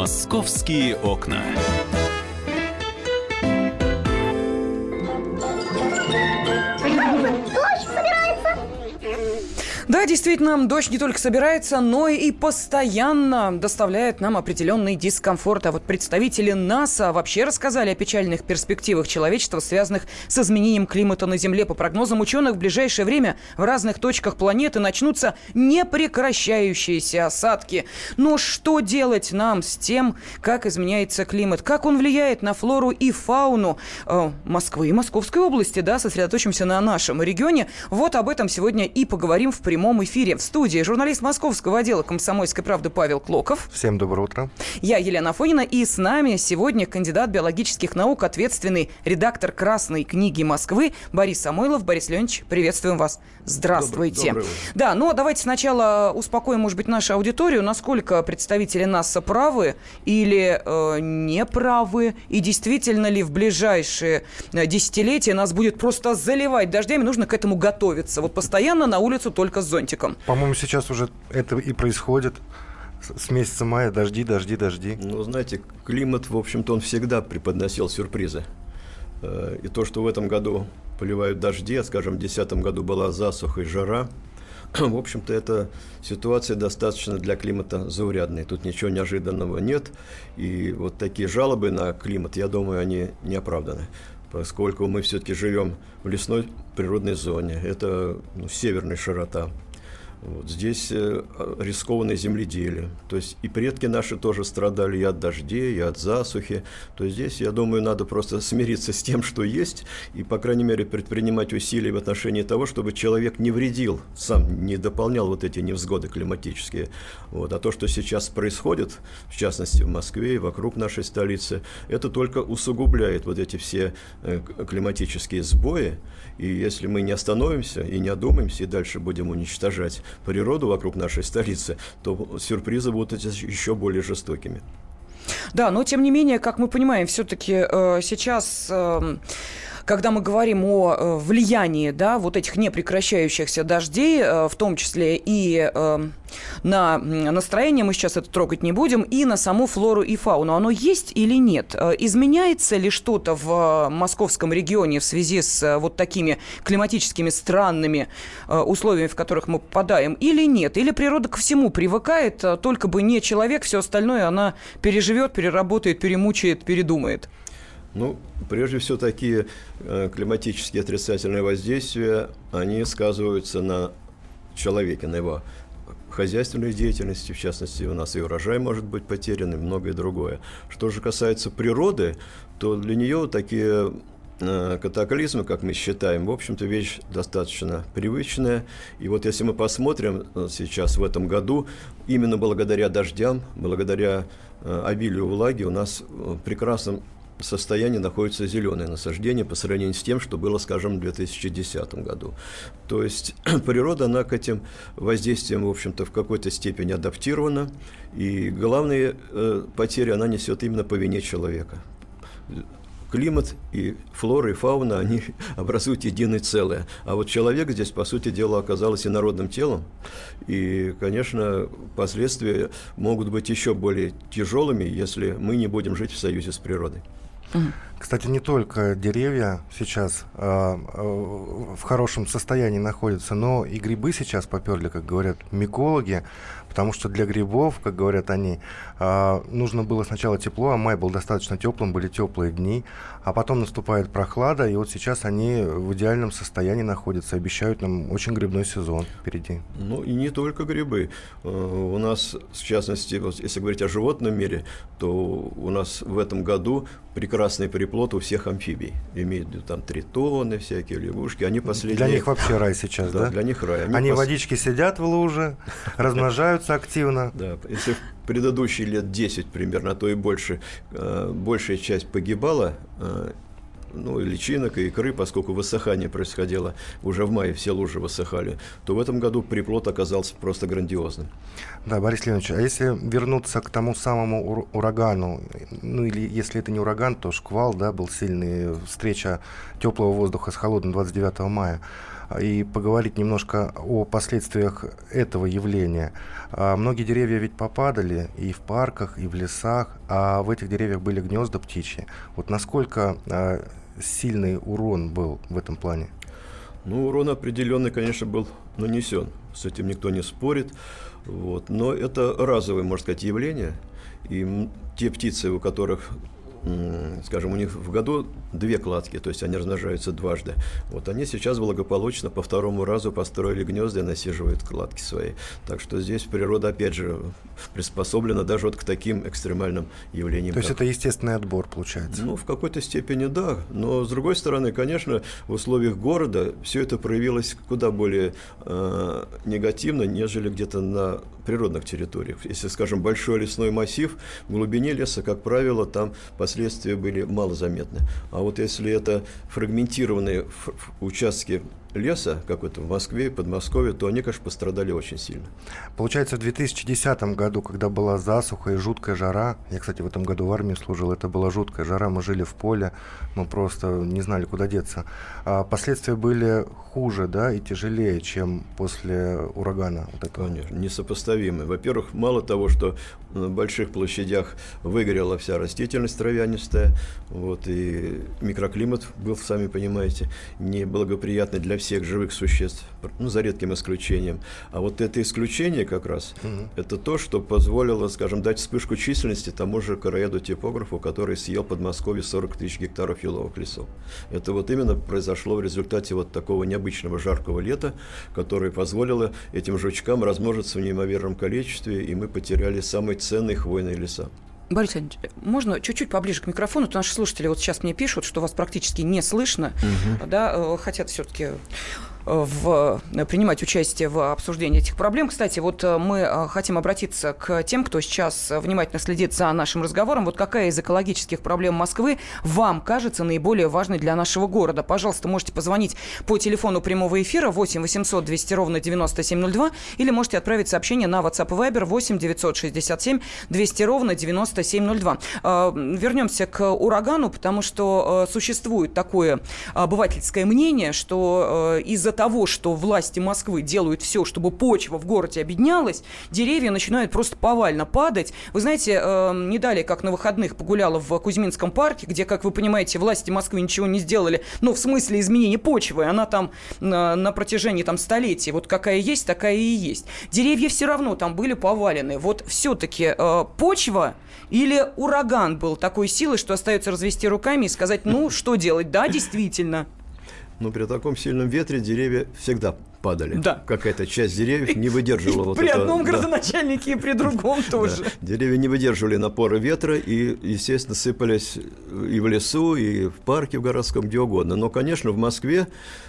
Московские окна. Да, действительно, дождь не только собирается, но и постоянно доставляет нам определенный дискомфорт. А вот представители НАСА вообще рассказали о печальных перспективах человечества, связанных с изменением климата на Земле. По прогнозам ученых, в ближайшее время в разных точках планеты начнутся непрекращающиеся осадки. Но что делать нам с тем, как изменяется климат? Как он влияет на флору и фауну э, Москвы и Московской области? Да, сосредоточимся на нашем регионе. Вот об этом сегодня и поговорим в прямом прямом эфире. В студии журналист московского отдела «Комсомольской правды» Павел Клоков. Всем доброе утро. Я Елена Фонина. И с нами сегодня кандидат биологических наук, ответственный редактор «Красной книги Москвы» Борис Самойлов. Борис Леонидович, приветствуем вас. Здравствуйте. Добрый, добрый да, но давайте сначала успокоим, может быть, нашу аудиторию. Насколько представители НАСА правы или э, не правы? И действительно ли в ближайшие э, десятилетия нас будет просто заливать дождями? Нужно к этому готовиться. Вот постоянно на улицу только зонтиком. По-моему, сейчас уже это и происходит. С месяца мая дожди, дожди, дожди. Ну, знаете, климат, в общем-то, он всегда преподносил сюрпризы. Э, и то, что в этом году поливают дожди, а, скажем, в 2010 году была засуха и жара, в общем-то, эта ситуация достаточно для климата заурядная. Тут ничего неожиданного нет. И вот такие жалобы на климат, я думаю, они не оправданы поскольку мы все-таки живем в лесной природной зоне. Это ну, северная широта. Вот здесь э, рискованное земледелие. То есть и предки наши тоже страдали и от дождей, и от засухи. То есть здесь, я думаю, надо просто смириться с тем, что есть, и, по крайней мере, предпринимать усилия в отношении того, чтобы человек не вредил, сам не дополнял вот эти невзгоды климатические. Вот. А то, что сейчас происходит, в частности, в Москве и вокруг нашей столицы, это только усугубляет вот эти все э, климатические сбои. И если мы не остановимся и не одумаемся, и дальше будем уничтожать природу вокруг нашей столицы, то сюрпризы будут еще более жестокими. Да, но тем не менее, как мы понимаем, все-таки э, сейчас... Э, когда мы говорим о э, влиянии да, вот этих непрекращающихся дождей, э, в том числе и э, на настроение, мы сейчас это трогать не будем, и на саму флору и фауну, оно есть или нет? Изменяется ли что-то в московском регионе в связи с вот такими климатическими странными условиями, в которых мы попадаем, или нет? Или природа ко всему привыкает, только бы не человек, все остальное она переживет, переработает, перемучает, передумает? Ну, прежде всего, такие э, климатические отрицательные воздействия, они сказываются на человеке, на его хозяйственной деятельности, в частности, у нас и урожай может быть потерян, и многое другое. Что же касается природы, то для нее такие э, катаклизмы, как мы считаем, в общем-то, вещь достаточно привычная. И вот если мы посмотрим э, сейчас в этом году, именно благодаря дождям, благодаря обилию влаги у нас в прекрасном состоянии находится зеленое насаждение по сравнению с тем, что было, скажем, в 2010 году. То есть природа, она к этим воздействиям, в общем-то, в какой-то степени адаптирована, и главные э, потери она несет именно по вине человека климат и флора и фауна, они образуют единое целое. А вот человек здесь, по сути дела, оказался инородным телом. И, конечно, последствия могут быть еще более тяжелыми, если мы не будем жить в союзе с природой. Кстати, не только деревья сейчас э, э, в хорошем состоянии находятся, но и грибы сейчас поперли, как говорят микологи, потому что для грибов, как говорят они, э, нужно было сначала тепло, а май был достаточно теплым, были теплые дни, а потом наступает прохлада, и вот сейчас они в идеальном состоянии находятся, обещают нам очень грибной сезон впереди. Ну и не только грибы. Э, у нас, в частности, если говорить о животном мире, то у нас в этом году прекрасный приплод у всех амфибий. Имеют там тритоны, всякие лягушки. Они последние... Для них вообще рай сейчас, да? Да, для них рай. Они, Они пос... водички сидят в луже, размножаются активно. Да, если предыдущие лет 10 примерно, а то и больше, э, большая часть погибала, э, ну, личинок и икры, поскольку высыхание происходило уже в мае, все лужи высыхали, то в этом году приплод оказался просто грандиозным. Да, Борис Леонидович, а если вернуться к тому самому урагану, ну или если это не ураган, то шквал, да, был сильный, встреча теплого воздуха с холодным 29 мая, и поговорить немножко о последствиях этого явления. А, многие деревья ведь попадали и в парках, и в лесах, а в этих деревьях были гнезда птичьи. Вот насколько а, сильный урон был в этом плане? Ну, урон определенный, конечно, был нанесен. С этим никто не спорит. Вот. Но это разовое, можно сказать, явление. И те птицы, у которых скажем, у них в году две кладки, то есть они размножаются дважды. Вот они сейчас благополучно по второму разу построили гнезда и насиживают кладки свои. Так что здесь природа, опять же, приспособлена даже вот к таким экстремальным явлениям. То есть это естественный отбор, получается? Ну, в какой-то степени да. Но, с другой стороны, конечно, в условиях города все это проявилось куда более э, негативно, нежели где-то на природных территориях. Если, скажем, большой лесной массив, в глубине леса, как правило, там последствия были малозаметны. А вот если это фрагментированные участки леса, как это в Москве и Подмосковье, то они, конечно, пострадали очень сильно. Получается, в 2010 году, когда была засуха и жуткая жара, я, кстати, в этом году в армии служил, это была жуткая жара, мы жили в поле, мы просто не знали, куда деться. А последствия были хуже, да, и тяжелее, чем после урагана. Вот этого. Конечно, несопоставимы. Во-первых, мало того, что на больших площадях выгорела вся растительность травянистая, вот, и микроклимат был, сами понимаете, неблагоприятный для всех живых существ, ну, за редким исключением. А вот это исключение как раз, угу. это то, что позволило, скажем, дать вспышку численности тому же короеду-типографу, который съел в Подмосковье 40 тысяч гектаров еловых лесов. Это вот именно произошло в результате вот такого необычного жаркого лета, которое позволило этим жучкам размножиться в неимоверном количестве, и мы потеряли самые ценные хвойные леса. Борис Леонидович, можно чуть-чуть поближе к микрофону? То наши слушатели вот сейчас мне пишут, что вас практически не слышно, угу. да, э, хотят все-таки в, принимать участие в обсуждении этих проблем. Кстати, вот э, мы э, хотим обратиться к тем, кто сейчас внимательно следит за нашим разговором. Вот какая из экологических проблем Москвы вам кажется наиболее важной для нашего города? Пожалуйста, можете позвонить по телефону прямого эфира 8 800 200 ровно 9702 или можете отправить сообщение на WhatsApp и Viber 8 967 200 ровно 9702. Э, вернемся к урагану, потому что существует такое обывательское мнение, что из-за того, что власти Москвы делают все, чтобы почва в городе объединялась, деревья начинают просто повально падать. Вы знаете, э, не далее, как на выходных погуляла в Кузьминском парке, где, как вы понимаете, власти Москвы ничего не сделали, но в смысле изменения почвы, она там на, на протяжении там столетий, вот какая есть, такая и есть. Деревья все равно там были повалены. Вот все-таки э, почва или ураган был такой силы, что остается развести руками и сказать, ну, что делать? Да, действительно. Но при таком сильном ветре деревья всегда падали. Да. Какая-то часть деревьев не выдерживала. вот При одном градоначальнике и при другом тоже. Деревья не выдерживали напора ветра и, естественно, сыпались и в лесу, и в парке в городском, где угодно. Но, конечно, в Москве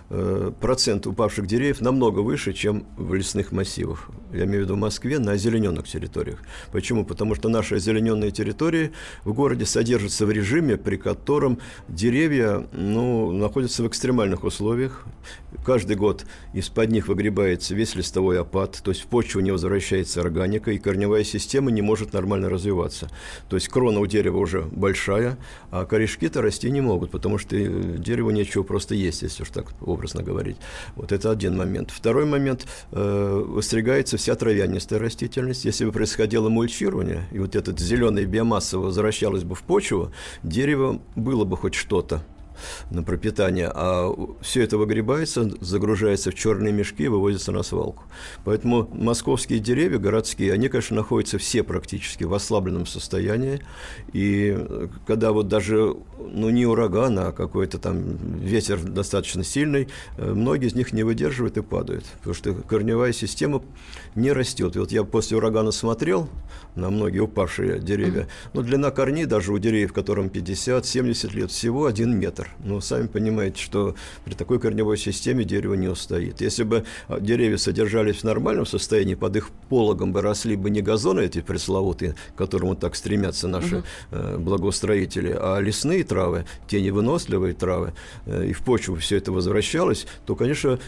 э, процент упавших деревьев намного выше, чем в лесных массивах. Я имею в виду в Москве на озелененных территориях. Почему? Потому что наши озелененные территории в городе содержатся в режиме, при котором деревья ну, находятся в экстремальных условиях. Каждый год из-под них выгребается весь листовой опад, то есть в почву не возвращается органика, и корневая система не может нормально развиваться. То есть крона у дерева уже большая, а корешки-то расти не могут, потому что э, дереву нечего просто есть, если уж так образно говорить. Вот это один момент. Второй момент э, – выстригается вся травянистая растительность. Если бы происходило мульчирование, и вот эта зеленая биомасса возвращалась бы в почву, дерево было бы хоть что-то на пропитание, а все это выгребается, загружается в черные мешки и вывозится на свалку. Поэтому московские деревья, городские, они, конечно, находятся все практически в ослабленном состоянии. И когда вот даже, ну, не ураган, а какой-то там ветер достаточно сильный, э, многие из них не выдерживают и падают, потому что корневая система не растет. И вот я после урагана смотрел на многие упавшие деревья, но длина корней даже у деревьев, которым 50-70 лет, всего один метр. Ну, сами понимаете, что при такой корневой системе дерево не устоит. Если бы а, деревья содержались в нормальном состоянии, под их пологом бы росли бы не газоны эти пресловутые, к которым так стремятся наши угу. э, благоустроители, а лесные травы, те невыносливые травы, э, и в почву все это возвращалось, то, конечно,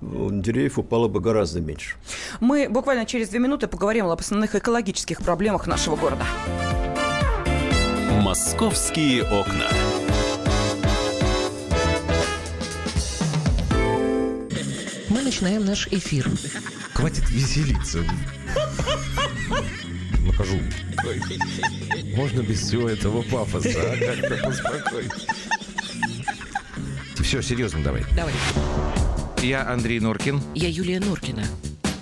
деревьев упало бы гораздо меньше. Мы буквально через две минуты поговорим об основных экологических проблемах нашего города. Московские окна. начинаем наш эфир. Хватит веселиться. Накажу. Можно без всего этого пафоса, а? Как-то поспокойнее. Все, серьезно давай. Давай. Я Андрей Норкин. Я Юлия Норкина.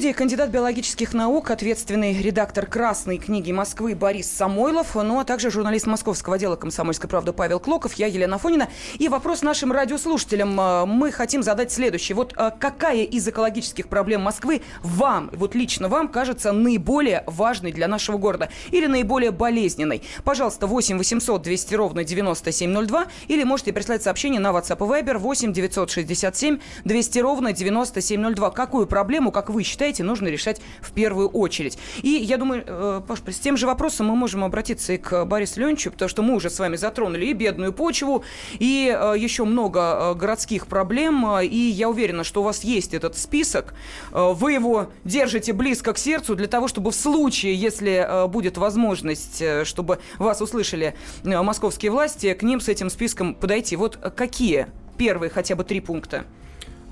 Студии кандидат биологических наук, ответственный редактор «Красной книги Москвы» Борис Самойлов, ну а также журналист московского отдела «Комсомольской правды» Павел Клоков, я Елена Фонина. И вопрос нашим радиослушателям э, мы хотим задать следующий. Вот э, какая из экологических проблем Москвы вам, вот лично вам, кажется наиболее важной для нашего города или наиболее болезненной? Пожалуйста, 8 800 200 ровно 9702 или можете прислать сообщение на WhatsApp и Viber 8 967 200 ровно 9702. Какую проблему, как вы считаете, нужно решать в первую очередь? И я думаю, э, Паш, с тем же вопросом мы можем обратиться и к Борису Леонидовичу, потому что мы уже с вами затронули и бедную почву, и э, еще много э, городских проблем, и я уверена, что у вас есть этот список, вы его держите близко к сердцу для того, чтобы в случае, если будет возможность, чтобы вас услышали московские власти, к ним с этим списком подойти. Вот какие первые хотя бы три пункта?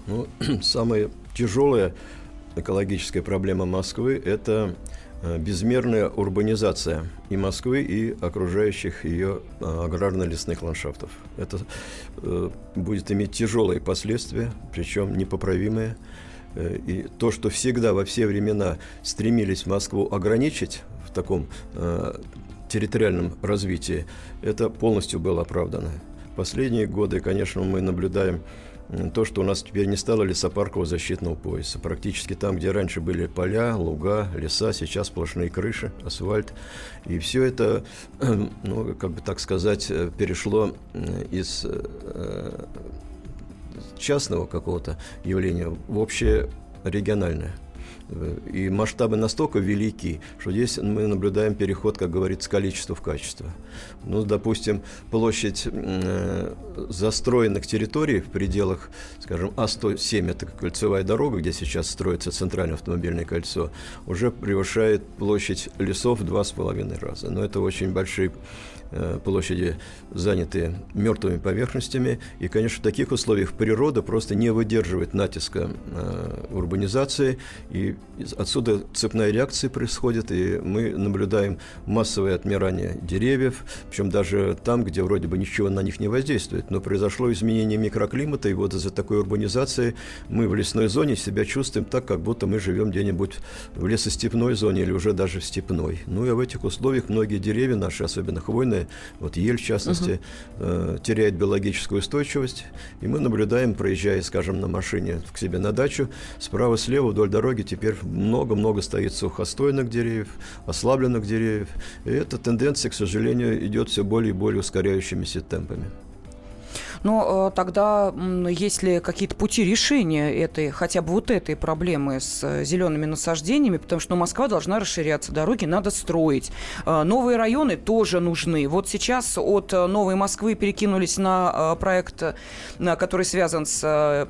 Ну, самая тяжелая экологическая проблема Москвы – это э, безмерная урбанизация и Москвы, и окружающих ее э, аграрно-лесных ландшафтов. Это э, будет иметь тяжелые последствия, причем непоправимые. И то, что всегда во все времена стремились Москву ограничить в таком территориальном развитии, это полностью было оправдано. Последние годы, конечно, мы наблюдаем то, что у нас теперь не стало лесопаркового защитного пояса. Практически там, где раньше были поля, луга, леса, сейчас сплошные крыши, асфальт. И все это, ну, как бы так сказать, э, перешло м, из э, частного какого-то явления в общее региональное. И масштабы настолько велики, что здесь мы наблюдаем переход, как говорится, количества в качество. Ну, допустим, площадь э, застроенных территорий в пределах, скажем, А107, это кольцевая дорога, где сейчас строится центральное автомобильное кольцо, уже превышает площадь лесов в два с половиной раза. Но это очень большие площади, занятые мертвыми поверхностями. И, конечно, в таких условиях природа просто не выдерживает натиска э, урбанизации. И отсюда цепная реакция происходит, и мы наблюдаем массовое отмирание деревьев, причем даже там, где вроде бы ничего на них не воздействует. Но произошло изменение микроклимата, и вот из-за такой урбанизации мы в лесной зоне себя чувствуем так, как будто мы живем где-нибудь в лесостепной зоне или уже даже в степной. Ну и в этих условиях многие деревья наши, особенно хвойные, вот ель в частности, э, теряет биологическую устойчивость. И мы наблюдаем, проезжая, скажем, на машине к себе на дачу, справа-слева вдоль дороги теперь много-много стоит сухостойных деревьев, ослабленных деревьев. И эта тенденция, к сожалению, идет все более и более ускоряющимися темпами. Но э, тогда есть ли какие-то пути решения этой, хотя бы вот этой проблемы с э, зелеными насаждениями? Потому что ну, Москва должна расширяться, дороги надо строить. Э, новые районы тоже нужны. Вот сейчас от Новой Москвы перекинулись на проект, который связан с...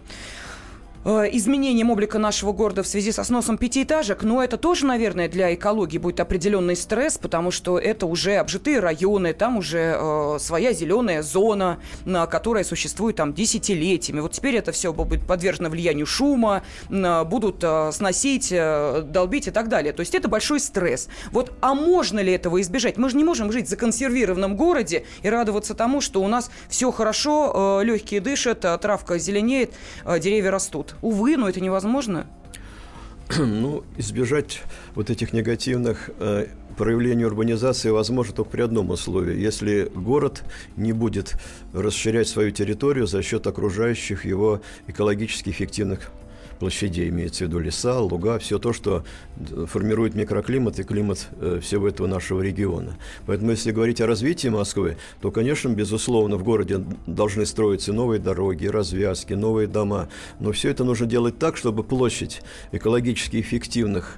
э, э, изменением облика нашего города в связи со сносом пятиэтажек, но это тоже, наверное, для экологии будет определенный стресс, потому что это уже обжитые районы, там уже э, своя зеленая зона, на которая существует там десятилетиями. Вот теперь это все будет подвержено влиянию шума, м, будут э, сносить, э, долбить и так далее. То есть это большой стресс. Вот, а можно ли этого избежать? Мы же не можем жить в законсервированном городе и радоваться тому, что у нас все хорошо, э, легкие дышат, э, травка зеленеет, э, деревья растут. Увы, но это невозможно. Ну, избежать вот этих негативных э, проявлений урбанизации возможно только при одном условии. Если город не будет расширять свою территорию за счет окружающих его экологически эффективных площадей, имеется в виду леса, луга, все то, что формирует микроклимат и климат э, всего этого нашего региона. Поэтому, если говорить о развитии Москвы, то, конечно, безусловно, в городе должны строиться новые дороги, развязки, новые дома. Но все это нужно делать так, чтобы площадь экологически эффективных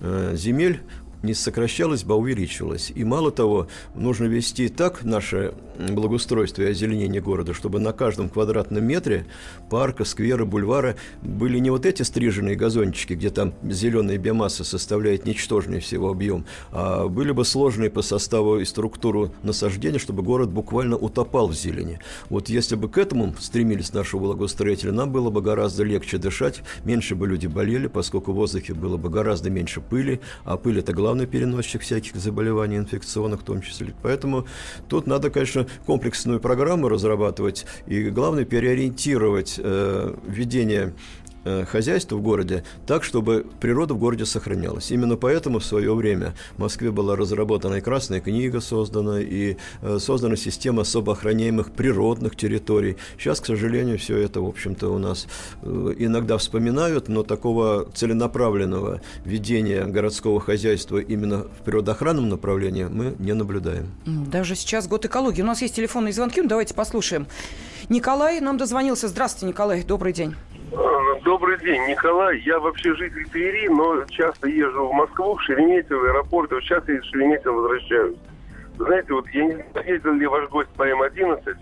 э, земель не сокращалась бы, а увеличивалась. И мало того, нужно вести так наше благоустройство и озеленение города, чтобы на каждом квадратном метре парка, сквера, бульвара были не вот эти стриженные газончики, где там зеленая биомасса составляет ничтожный всего объем, а были бы сложные по составу и структуру насаждения, чтобы город буквально утопал в зелени. Вот если бы к этому стремились наши благоустроители, нам было бы гораздо легче дышать, меньше бы люди болели, поскольку в воздухе было бы гораздо меньше пыли, а пыль – это главный переносчик всяких заболеваний инфекционных в том числе. Поэтому тут надо, конечно, комплексную программу разрабатывать и, главное, переориентировать э, введение Э, хозяйства в городе так, чтобы природа в городе сохранялась. Именно поэтому в свое время в Москве была разработана и Красная книга создана, и э, создана система особо охраняемых природных территорий. Сейчас, к сожалению, все это, в общем-то, у нас э, иногда вспоминают, но такого целенаправленного ведения городского хозяйства именно в природоохранном направлении мы не наблюдаем. Даже сейчас год экологии. У нас есть телефонные звонки, ну давайте послушаем. Николай нам дозвонился. Здравствуйте, Николай, добрый день. Добрый день, Николай. Я вообще житель Твери, но часто езжу в Москву, в Шереметьево, аэропорт, вот сейчас из Шереметьево возвращаюсь. Знаете, вот я не знаю, ездил ли ваш гость по М-11,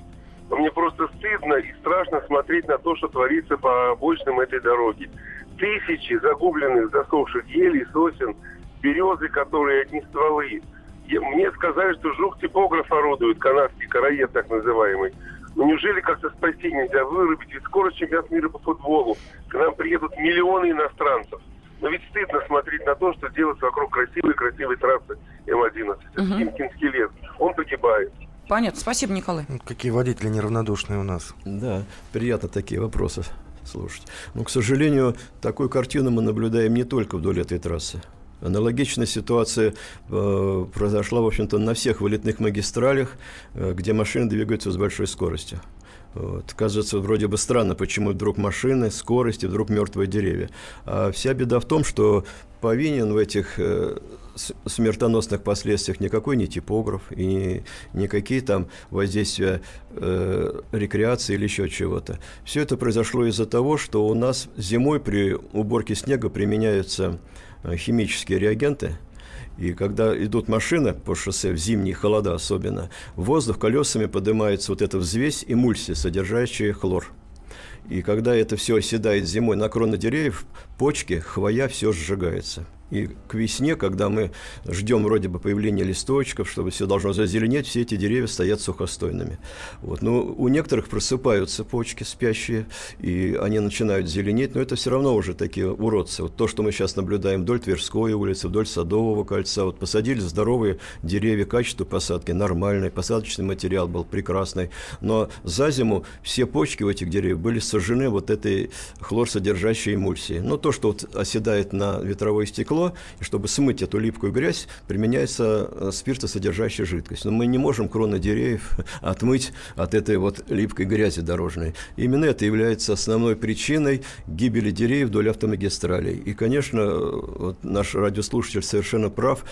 но мне просто стыдно и страшно смотреть на то, что творится по обочинам этой дороги. Тысячи загубленных, засохших елей, сосен, березы, которые одни стволы. Мне сказали, что жук-типограф орудует, канадский караед так называемый. Ну неужели как-то спасти нельзя вырубить? Ведь скоро чемпионат мира по футболу. К нам приедут миллионы иностранцев. Но ведь стыдно смотреть на то, что делается вокруг красивой-красивой трассы М-11. Угу. Химкинский лес. Он погибает. Понятно. Спасибо, Николай. Какие водители неравнодушные у нас. Да, приятно такие вопросы слушать. Но, к сожалению, такую картину мы наблюдаем не только вдоль этой трассы. Аналогичная ситуация э, произошла, в общем-то, на всех вылетных магистралях, э, где машины двигаются с большой скоростью. Вот. Кажется, вроде бы странно, почему вдруг машины, скорость и вдруг мертвые деревья. А вся беда в том, что повинен в этих э, смертоносных последствиях никакой не типограф и никакие там воздействия э, рекреации или еще чего-то. Все это произошло из-за того, что у нас зимой при уборке снега применяются химические реагенты, и когда идут машины по шоссе в зимние холода особенно, воздух колесами поднимается вот эта взвесь эмульсии, содержащая хлор. И когда это все оседает зимой на кроны деревьев, почки, хвоя, все сжигается. И к весне, когда мы ждем вроде бы появления листочков, чтобы все должно зазеленеть, все эти деревья стоят сухостойными. Вот. Но у некоторых просыпаются почки спящие, и они начинают зеленеть, но это все равно уже такие уродцы. Вот то, что мы сейчас наблюдаем вдоль Тверской улицы, вдоль Садового кольца, вот посадили здоровые деревья, качество посадки нормальное, посадочный материал был прекрасный, но за зиму все почки у этих деревьев были сожжены вот этой хлорсодержащей эмульсией. Но то, что вот оседает на ветровое стекло, стекло, и чтобы смыть эту липкую грязь, применяется э, спиртосодержащая жидкость. Но мы не можем кроны деревьев отмыть от этой вот липкой грязи дорожной. Именно это является основной причиной гибели деревьев вдоль автомагистралей. И, конечно, вот наш радиослушатель совершенно прав.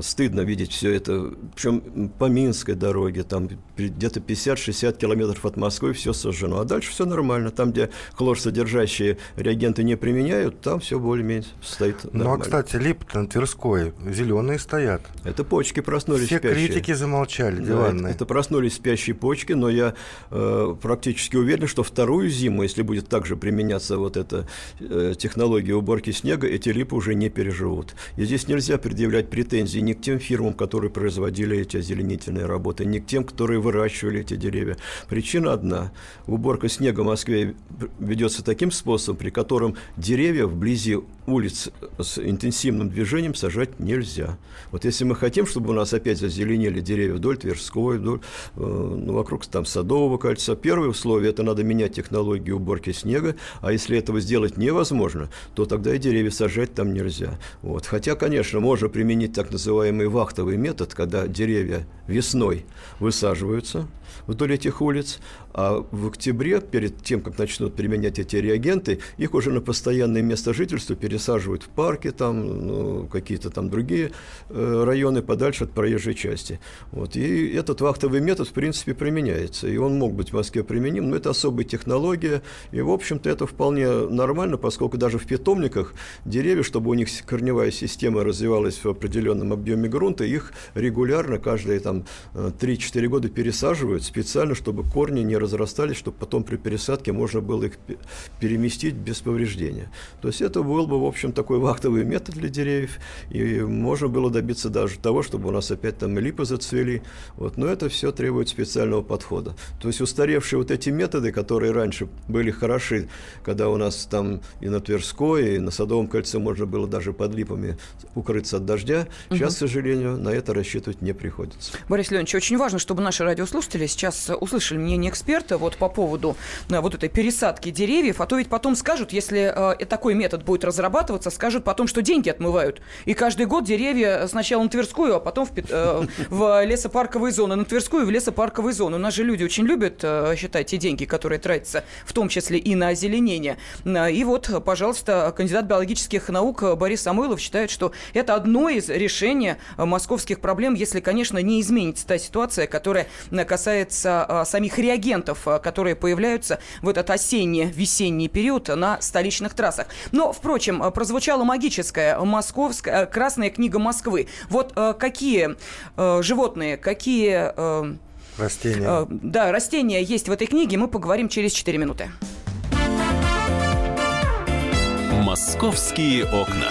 Стыдно видеть все это, причем по Минской дороге, там где-то 50-60 километров от Москвы все сожжено. А дальше все нормально. Там, где хлорсодержащие реагенты не применяют, там все более-менее стоит нормально. Ну, а, кстати, кстати, Липтон, Тверской, зеленые стоят. Это почки проснулись Все спящие. критики замолчали, диванные. Да, это, это проснулись спящие почки, но я э, практически уверен, что вторую зиму, если будет также применяться вот эта э, технология уборки снега, эти липы уже не переживут. И здесь нельзя предъявлять претензии ни к тем фирмам, которые производили эти озеленительные работы, ни к тем, которые выращивали эти деревья. Причина одна. Уборка снега в Москве ведется таким способом, при котором деревья вблизи улиц с интенсивным движением сажать нельзя. Вот если мы хотим, чтобы у нас опять зазеленели деревья вдоль Тверской, вдоль, э, ну, вокруг там Садового кольца, первое условие – это надо менять технологию уборки снега, а если этого сделать невозможно, то тогда и деревья сажать там нельзя. Вот. Хотя, конечно, можно применить так называемый вахтовый метод, когда деревья весной высаживаются вдоль этих улиц, а в октябре, перед тем, как начнут применять эти реагенты, их уже на постоянное место жительства пересаживают в парки, там, ну, какие-то там другие э, районы подальше от проезжей части. Вот. И этот вахтовый метод, в принципе, применяется. И он мог быть в Москве применим, но это особая технология. И, в общем-то, это вполне нормально, поскольку даже в питомниках деревья, чтобы у них корневая система развивалась в определенном объеме грунта, их регулярно каждые там 3-4 года пересаживают специально, чтобы корни не разрастались, чтобы потом при пересадке можно было их переместить без повреждения. То есть это был бы, в общем, такой вахтовый метод для деревьев, и можно было добиться даже того, чтобы у нас опять там липы зацвели. Вот. Но это все требует специального подхода. То есть устаревшие вот эти методы, которые раньше были хороши, когда у нас там и на Тверской, и на Садовом кольце можно было даже под липами укрыться от дождя, угу. сейчас, к сожалению, на это рассчитывать не приходится. Борис Леонидович, очень важно, чтобы наши радиослушатели сейчас услышали мнение эксперта вот по поводу э, вот этой пересадки деревьев, а то ведь потом скажут, если э, такой метод будет разрабатываться, скажут потом, что деньги отмывают. И каждый год деревья сначала на Тверскую, а потом в, э, в лесопарковые зоны, на Тверскую в лесопарковые зоны. У нас же люди очень любят считать те деньги, которые тратятся, в том числе и на озеленение. И вот, пожалуйста, кандидат биологических наук Борис Самойлов считает, что это одно из решений московских проблем, если, конечно, не изменится та ситуация, которая касается э, самих реагентов, э, которые появляются в этот осенне-весенний период на столичных трассах. Но, впрочем, прозвучала магическая московская красная книга Москвы. Вот какие животные, какие... Растения. Да, растения есть в этой книге. Мы поговорим через 4 минуты. Московские окна.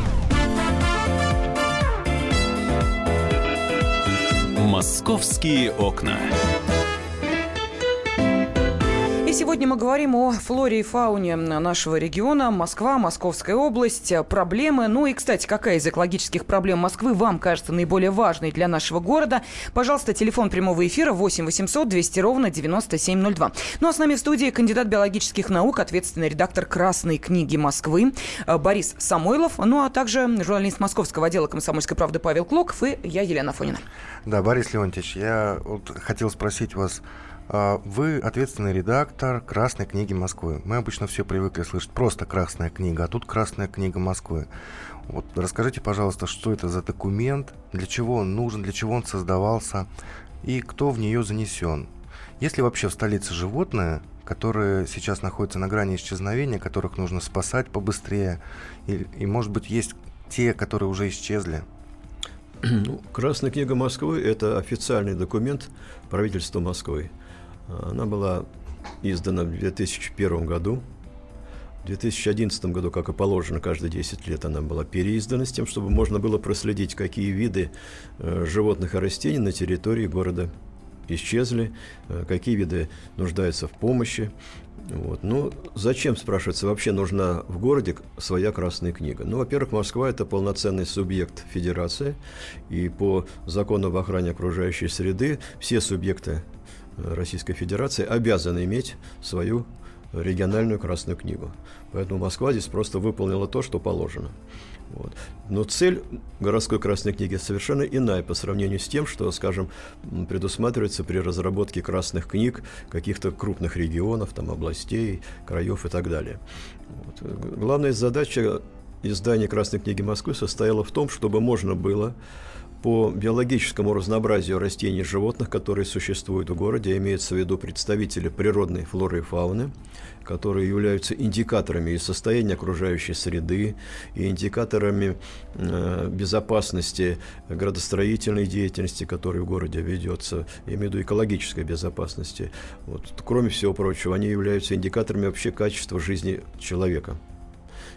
«Московские окна». И сегодня мы говорим о флоре и фауне нашего региона. Москва, Московская область, проблемы. Ну и, кстати, какая из экологических проблем Москвы вам кажется наиболее важной для нашего города? Пожалуйста, телефон прямого эфира 8 800 200 ровно 9702. Ну а с нами в студии кандидат биологических наук, ответственный редактор «Красной книги Москвы» Борис Самойлов, ну а также журналист московского отдела «Комсомольской правды» Павел Клоков и я, Елена Фонина. Да, Борис Леонтьевич, я вот хотел спросить вас, вы ответственный редактор «Красной книги Москвы». Мы обычно все привыкли слышать просто «Красная книга», а тут «Красная книга Москвы». Вот расскажите, пожалуйста, что это за документ, для чего он нужен, для чего он создавался и кто в нее занесен. Есть ли вообще в столице животные, которые сейчас находятся на грани исчезновения, которых нужно спасать побыстрее, и, и может быть, есть те, которые уже исчезли? Ну, Красная книга Москвы – это официальный документ правительства Москвы. Она была издана в 2001 году. В 2011 году, как и положено, каждые 10 лет она была переиздана с тем, чтобы можно было проследить, какие виды э, животных и растений на территории города исчезли, э, какие виды нуждаются в помощи. Вот. Ну, зачем, спрашивается, вообще нужна в городе своя красная книга? Ну, во-первых, Москва – это полноценный субъект федерации, и по закону об охране окружающей среды все субъекты Российской Федерации обязаны иметь свою региональную Красную книгу. Поэтому Москва здесь просто выполнила то, что положено. Вот. Но цель городской красной книги совершенно иная по сравнению с тем, что, скажем, предусматривается при разработке красных книг каких-то крупных регионов, там, областей, краев и так далее. Вот. Главная задача издания Красной книги Москвы состояла в том, чтобы можно было по биологическому разнообразию растений и животных, которые существуют в городе, имеется в виду представители природной флоры и фауны, которые являются индикаторами и состояния окружающей среды, и индикаторами э, безопасности градостроительной деятельности, которая в городе ведется, я имею в виду экологической безопасности. Вот. Кроме всего прочего, они являются индикаторами вообще качества жизни человека.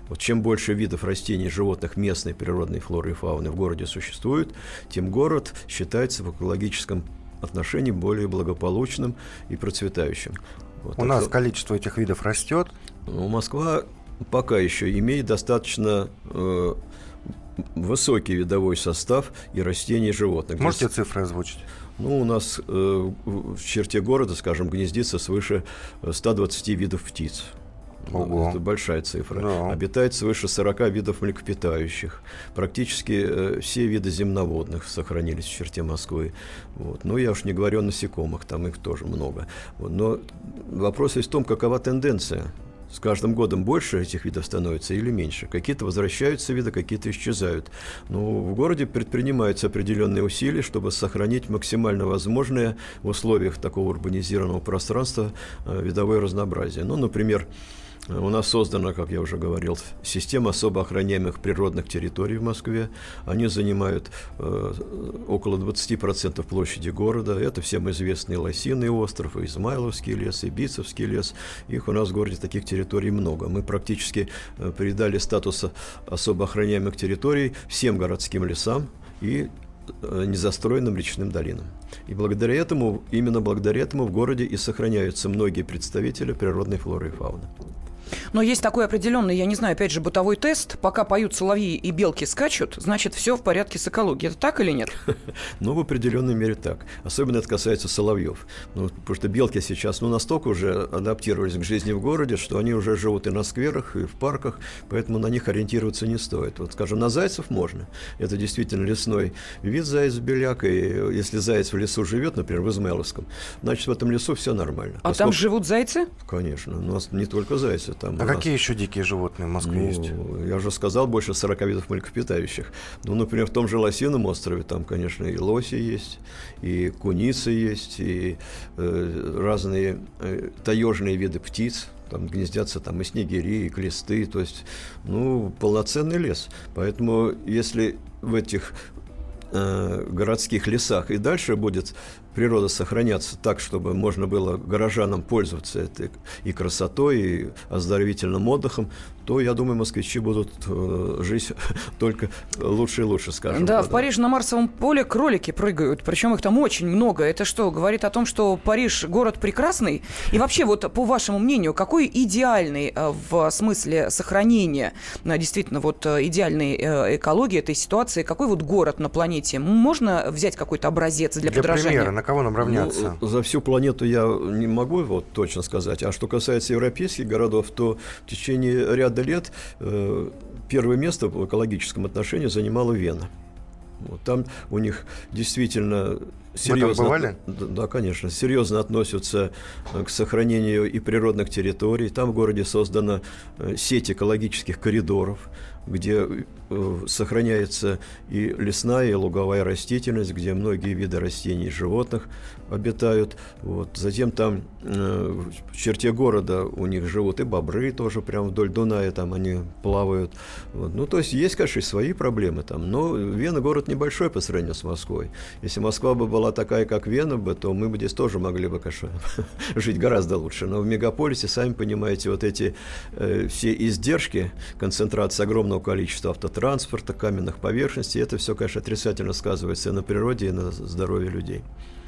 Вот чем больше видов растений, животных местной природной флоры и фауны в городе существует, тем город считается в экологическом отношении более благополучным и процветающим. Вот, У нас что... количество этих видов растет, Ну, Москва пока еще имеет достаточно э, высокий видовой состав и растений, и животных. Можете Здесь, цифры озвучить? ну, у нас э, в черте города, скажем, гнездится свыше 120 видов птиц. Ого. Это большая цифра. Да. Обитает свыше 40 видов млекопитающих. Практически э, все виды земноводных сохранились в черте Москвы. Вот. Ну, я уж не говорю о насекомых, там их тоже много. Вот. Но вопрос есть в том, какова тенденция. С каждым годом больше этих видов становится или меньше. Какие-то возвращаются виды, какие-то исчезают. Но в городе предпринимаются определенные усилия, чтобы сохранить максимально возможное в условиях такого урбанизированного пространства э, видовое разнообразие. Ну, например, у нас создана, как я уже говорил, система особо охраняемых природных территорий в Москве. Они занимают э, около 20% площади города. Это всем известный Лосиный остров, Измайловский лес, и Бицевский лес. Их у нас в городе таких территорий много. Мы практически э, придали статус особо охраняемых территорий всем городским лесам и э, незастроенным речным долинам. И благодаря этому, именно благодаря этому в городе и сохраняются многие представители природной флоры и фауны. Но есть такой определенный, я не знаю, опять же, бытовой тест. Пока поют соловьи и белки скачут, значит, все в порядке с экологией. Это так или нет? Ну, в определенной мере так. Особенно это касается соловьев. Ну, потому что белки сейчас ну, настолько уже адаптировались к жизни в городе, что они уже живут и на скверах, и в парках, поэтому на них ориентироваться не стоит. Вот, скажем, на зайцев можно. Это действительно лесной вид заяц-беляк, и если заяц в лесу живет, например, в Измайловском, значит, в этом лесу все нормально. А там живут зайцы? Конечно. У нас не только зайцы. Там А у нас- какие еще дикие животные в Москве ну, есть? Я уже сказал, больше 40 видов млекопитающих. Ну, например, в том же Лосином острове там, конечно, и лоси есть, и куницы есть, и э, разные э, таежные виды птиц. Там гнездятся там и снегири, и клесты, то есть, ну, полноценный лес. Поэтому, если в этих э, городских лесах и дальше будет природа сохраняться так, чтобы можно было горожанам пользоваться этой и красотой, и оздоровительным отдыхом, то, я думаю, москвичи будут э, жить только лучше и лучше, скажем. Да, в Париже на Марсовом поле кролики прыгают, причем их там очень много. Это что, говорит о том, что Париж город прекрасный? И вообще, вот по вашему мнению, какой идеальный э, в смысле сохранения э, действительно вот э, идеальной э, экологии этой ситуации, какой вот город на планете? Можно взять какой-то образец для, Для подражания? примера, на кого нам равняться? Ну, за всю планету я не могу вот точно сказать. А что касается европейских городов, то в течение ряда лет э, первое место в экологическом отношении занимала Вена. Вот там у них действительно серьезно, бывали? Да, да, конечно, серьезно относятся э, к сохранению и природных территорий. Там в городе создана э, сеть экологических коридоров, где э, сохраняется и лесная, и луговая растительность, где многие виды растений и животных обитают. Вот. Затем там э, в черте города у них живут и бобры тоже прямо вдоль Дуная, там они плавают. Вот. Ну, то есть есть, конечно, и свои проблемы там, но Вена город небольшой по сравнению с Москвой. Если Москва бы была такая, как Вена бы, то мы бы здесь тоже могли бы, конечно, жить гораздо лучше. Но в мегаполисе, сами понимаете, вот эти э, все издержки, концентрация огромного количества автотранспорта, каменных поверхностей, это все, конечно, отрицательно сказывается и на природе, и на здоровье людей.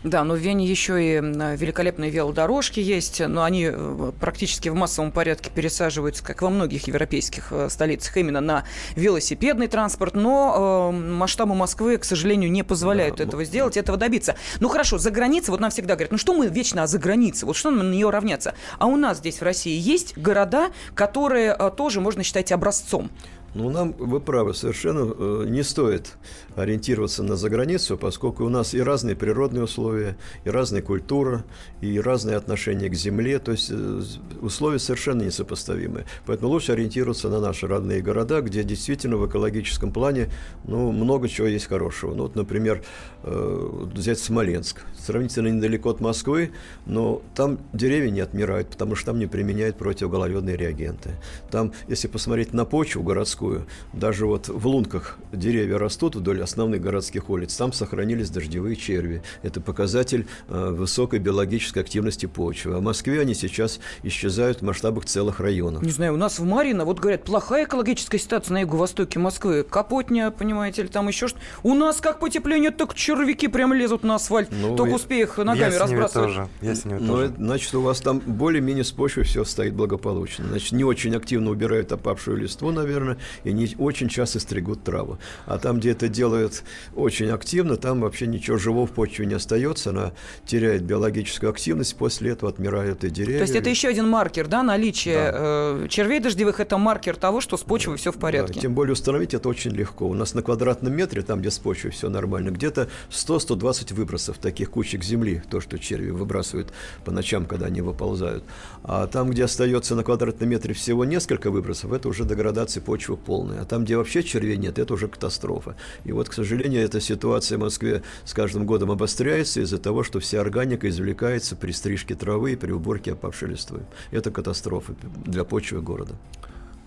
Да, но в Вене еще и великолепные велодорожки есть, но они э, практически в массовом порядке пересаживаются, как во многих европейских э, столицах, именно на велосипедный транспорт, но э, масштабы Москвы, к сожалению, не позволяют Да, этого сделать, этого добиться. Ну хорошо, за границей, вот нам всегда говорят, ну что мы вечно за границе, вот что нам на нее равняться? А у нас здесь в России есть города, которые э, тоже можно считать образцом. Ну, нам, вы правы, совершенно э, не стоит ориентироваться на заграницу, поскольку у нас и разные природные условия, и разная культура, и разные отношения к земле, то есть э, условия совершенно несопоставимые. Поэтому лучше ориентироваться на наши родные города, где действительно в экологическом плане ну, много чего есть хорошего. Ну, вот, например, э, взять Смоленск. Сравнительно недалеко от Москвы, но там деревья не отмирают, потому что там не применяют противогололедные реагенты. Там, если посмотреть на почву городскую, такую. Даже вот в лунках деревья растут вдоль основных городских улиц, там сохранились дождевые черви. Это показатель э, высокой биологической активности почвы. А в Москве они сейчас исчезают в масштабах целых районов. Не знаю, у нас в Марино, вот говорят, плохая экологическая ситуация на юго-востоке Москвы. Капотня, понимаете, или там еще что У нас как потепление, так червяки прям лезут на асфальт. Ну, Только успей их ногами я разбрасывать. Тоже. Я с ними ну, тоже. Значит, у вас там более-менее с почвой все стоит благополучно. Значит, не очень активно убирают опавшую листву, наверное, и не очень часто стригут траву. А там, где это делают очень активно, там вообще ничего живого в почве не остается, она теряет биологическую активность, после этого отмирают и деревья. То есть это еще один маркер, да, наличие да. Э, червей дождевых, это маркер того, что с почвой все в порядке. Да, тем более установить это очень легко. У нас на квадратном метре, там, где с почвой все нормально, где-то 100-120 выбросов таких кучек земли, то, что черви выбрасывают по ночам, когда они выползают. А там, где остается на квадратном метре всего несколько выбросов, это уже деградация почвы полная. А там, где вообще червей нет, это уже катастрофа. И вот, к сожалению, эта ситуация в Москве с каждым годом обостряется из-за того, что вся органика извлекается при стрижке травы и при уборке опавшей листвы. Это катастрофа для почвы города.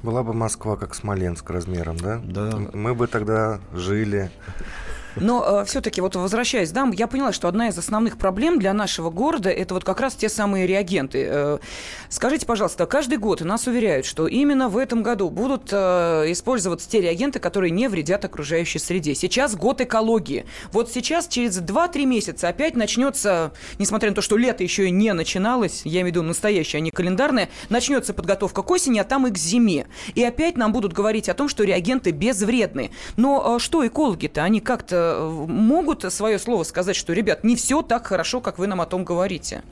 Была бы Москва как Смоленск размером, да? Да. Мы бы тогда жили но э, все-таки, вот возвращаясь, да, я поняла, что одна из основных проблем для нашего города это вот как раз те самые реагенты. Э, скажите, пожалуйста, каждый год нас уверяют, что именно в этом году будут э, использоваться те реагенты, которые не вредят окружающей среде. Сейчас год экологии. Вот сейчас, через 2-3 месяца опять начнется, несмотря на то, что лето еще и не начиналось, я имею в виду настоящее, а не календарное, начнется подготовка к осени, а там и к зиме. И опять нам будут говорить о том, что реагенты безвредны. Но что экологи-то, они как-то могут свое слово сказать, что, ребят, не все так хорошо, как вы нам о том говорите?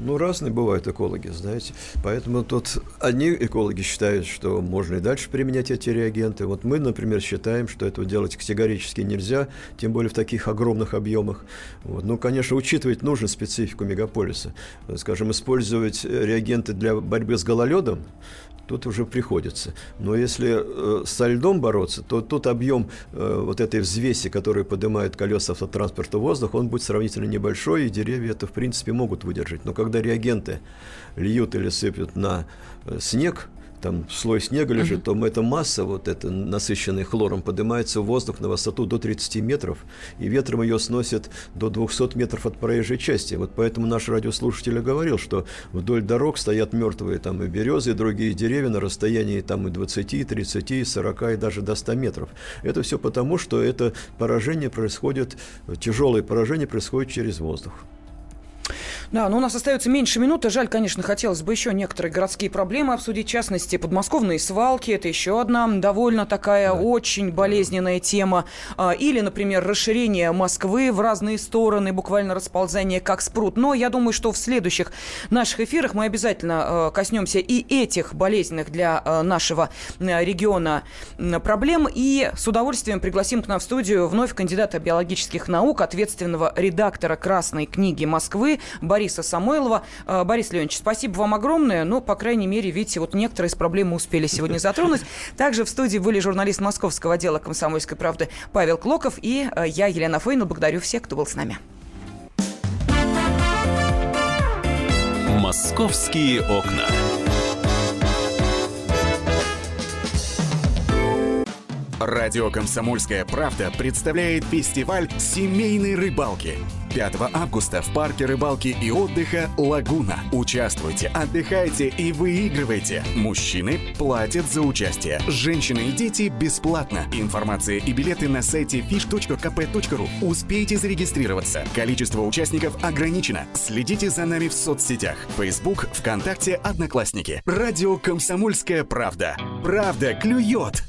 Ну, разные бывают экологи, знаете. Поэтому тут одни экологи считают, что можно и дальше применять эти реагенты. Вот мы, например, считаем, что этого делать категорически нельзя, тем более в таких огромных объемах. Вот. Ну, конечно, учитывать нужно специфику мегаполиса. Скажем, использовать реагенты для борьбы с гололедом, тут уже приходится. Но если э, со льдом бороться, то тут объем э, вот этой взвеси, которую поднимают колеса автотранспорта в воздух, он будет сравнительно небольшой, и деревья это, в принципе, могут выдержать. Но когда реагенты льют или сыпят на э, снег, там слой снега лежит, то эта масса, вот эта насыщенная хлором, поднимается в воздух на высоту до 30 метров, и ветром ее сносит до 200 метров от проезжей части. Вот поэтому наш радиослушатель говорил, что вдоль дорог стоят мертвые там и березы, и другие деревья на расстоянии там и 20, 30, 40 и даже до 100 метров. Это все потому, что это поражение происходит, тяжелое поражение происходит через воздух. Да, но у нас остается меньше минуты. Жаль, конечно, хотелось бы еще некоторые городские проблемы обсудить. В частности, подмосковные свалки. Это еще одна довольно такая да. очень болезненная тема. А, или, например, расширение Москвы в разные стороны, буквально расползание как спрут. Но я думаю, что в следующих наших эфирах мы обязательно а, коснемся и этих болезненных для а, нашего региона проблем. И с удовольствием пригласим к нам в студию вновь кандидата биологических наук, ответственного редактора «Красной книги Москвы» Бориса Самойлова. Э, Борис Леонидович, спасибо вам огромное. Ну, по крайней мере, видите, вот некоторые из проблем мы успели сегодня затронуть. Также в студии были журналист московского отдела «Комсомольской правды» Павел Клоков и э, я, Елена Фойна. Благодарю всех, кто был с нами. «Московские окна». Радио «Комсомольская правда» представляет фестиваль семейной рыбалки – 5 августа в парке рыбалки и отдыха «Лагуна». Участвуйте, отдыхайте и выигрывайте. Мужчины платят за участие. Женщины и дети бесплатно. Информация и билеты на сайте fish.kp.ru. Успейте зарегистрироваться. Количество участников ограничено. Следите за нами в соцсетях. Facebook, ВКонтакте, Одноклассники. Радио «Комсомольская правда». Правда клюет!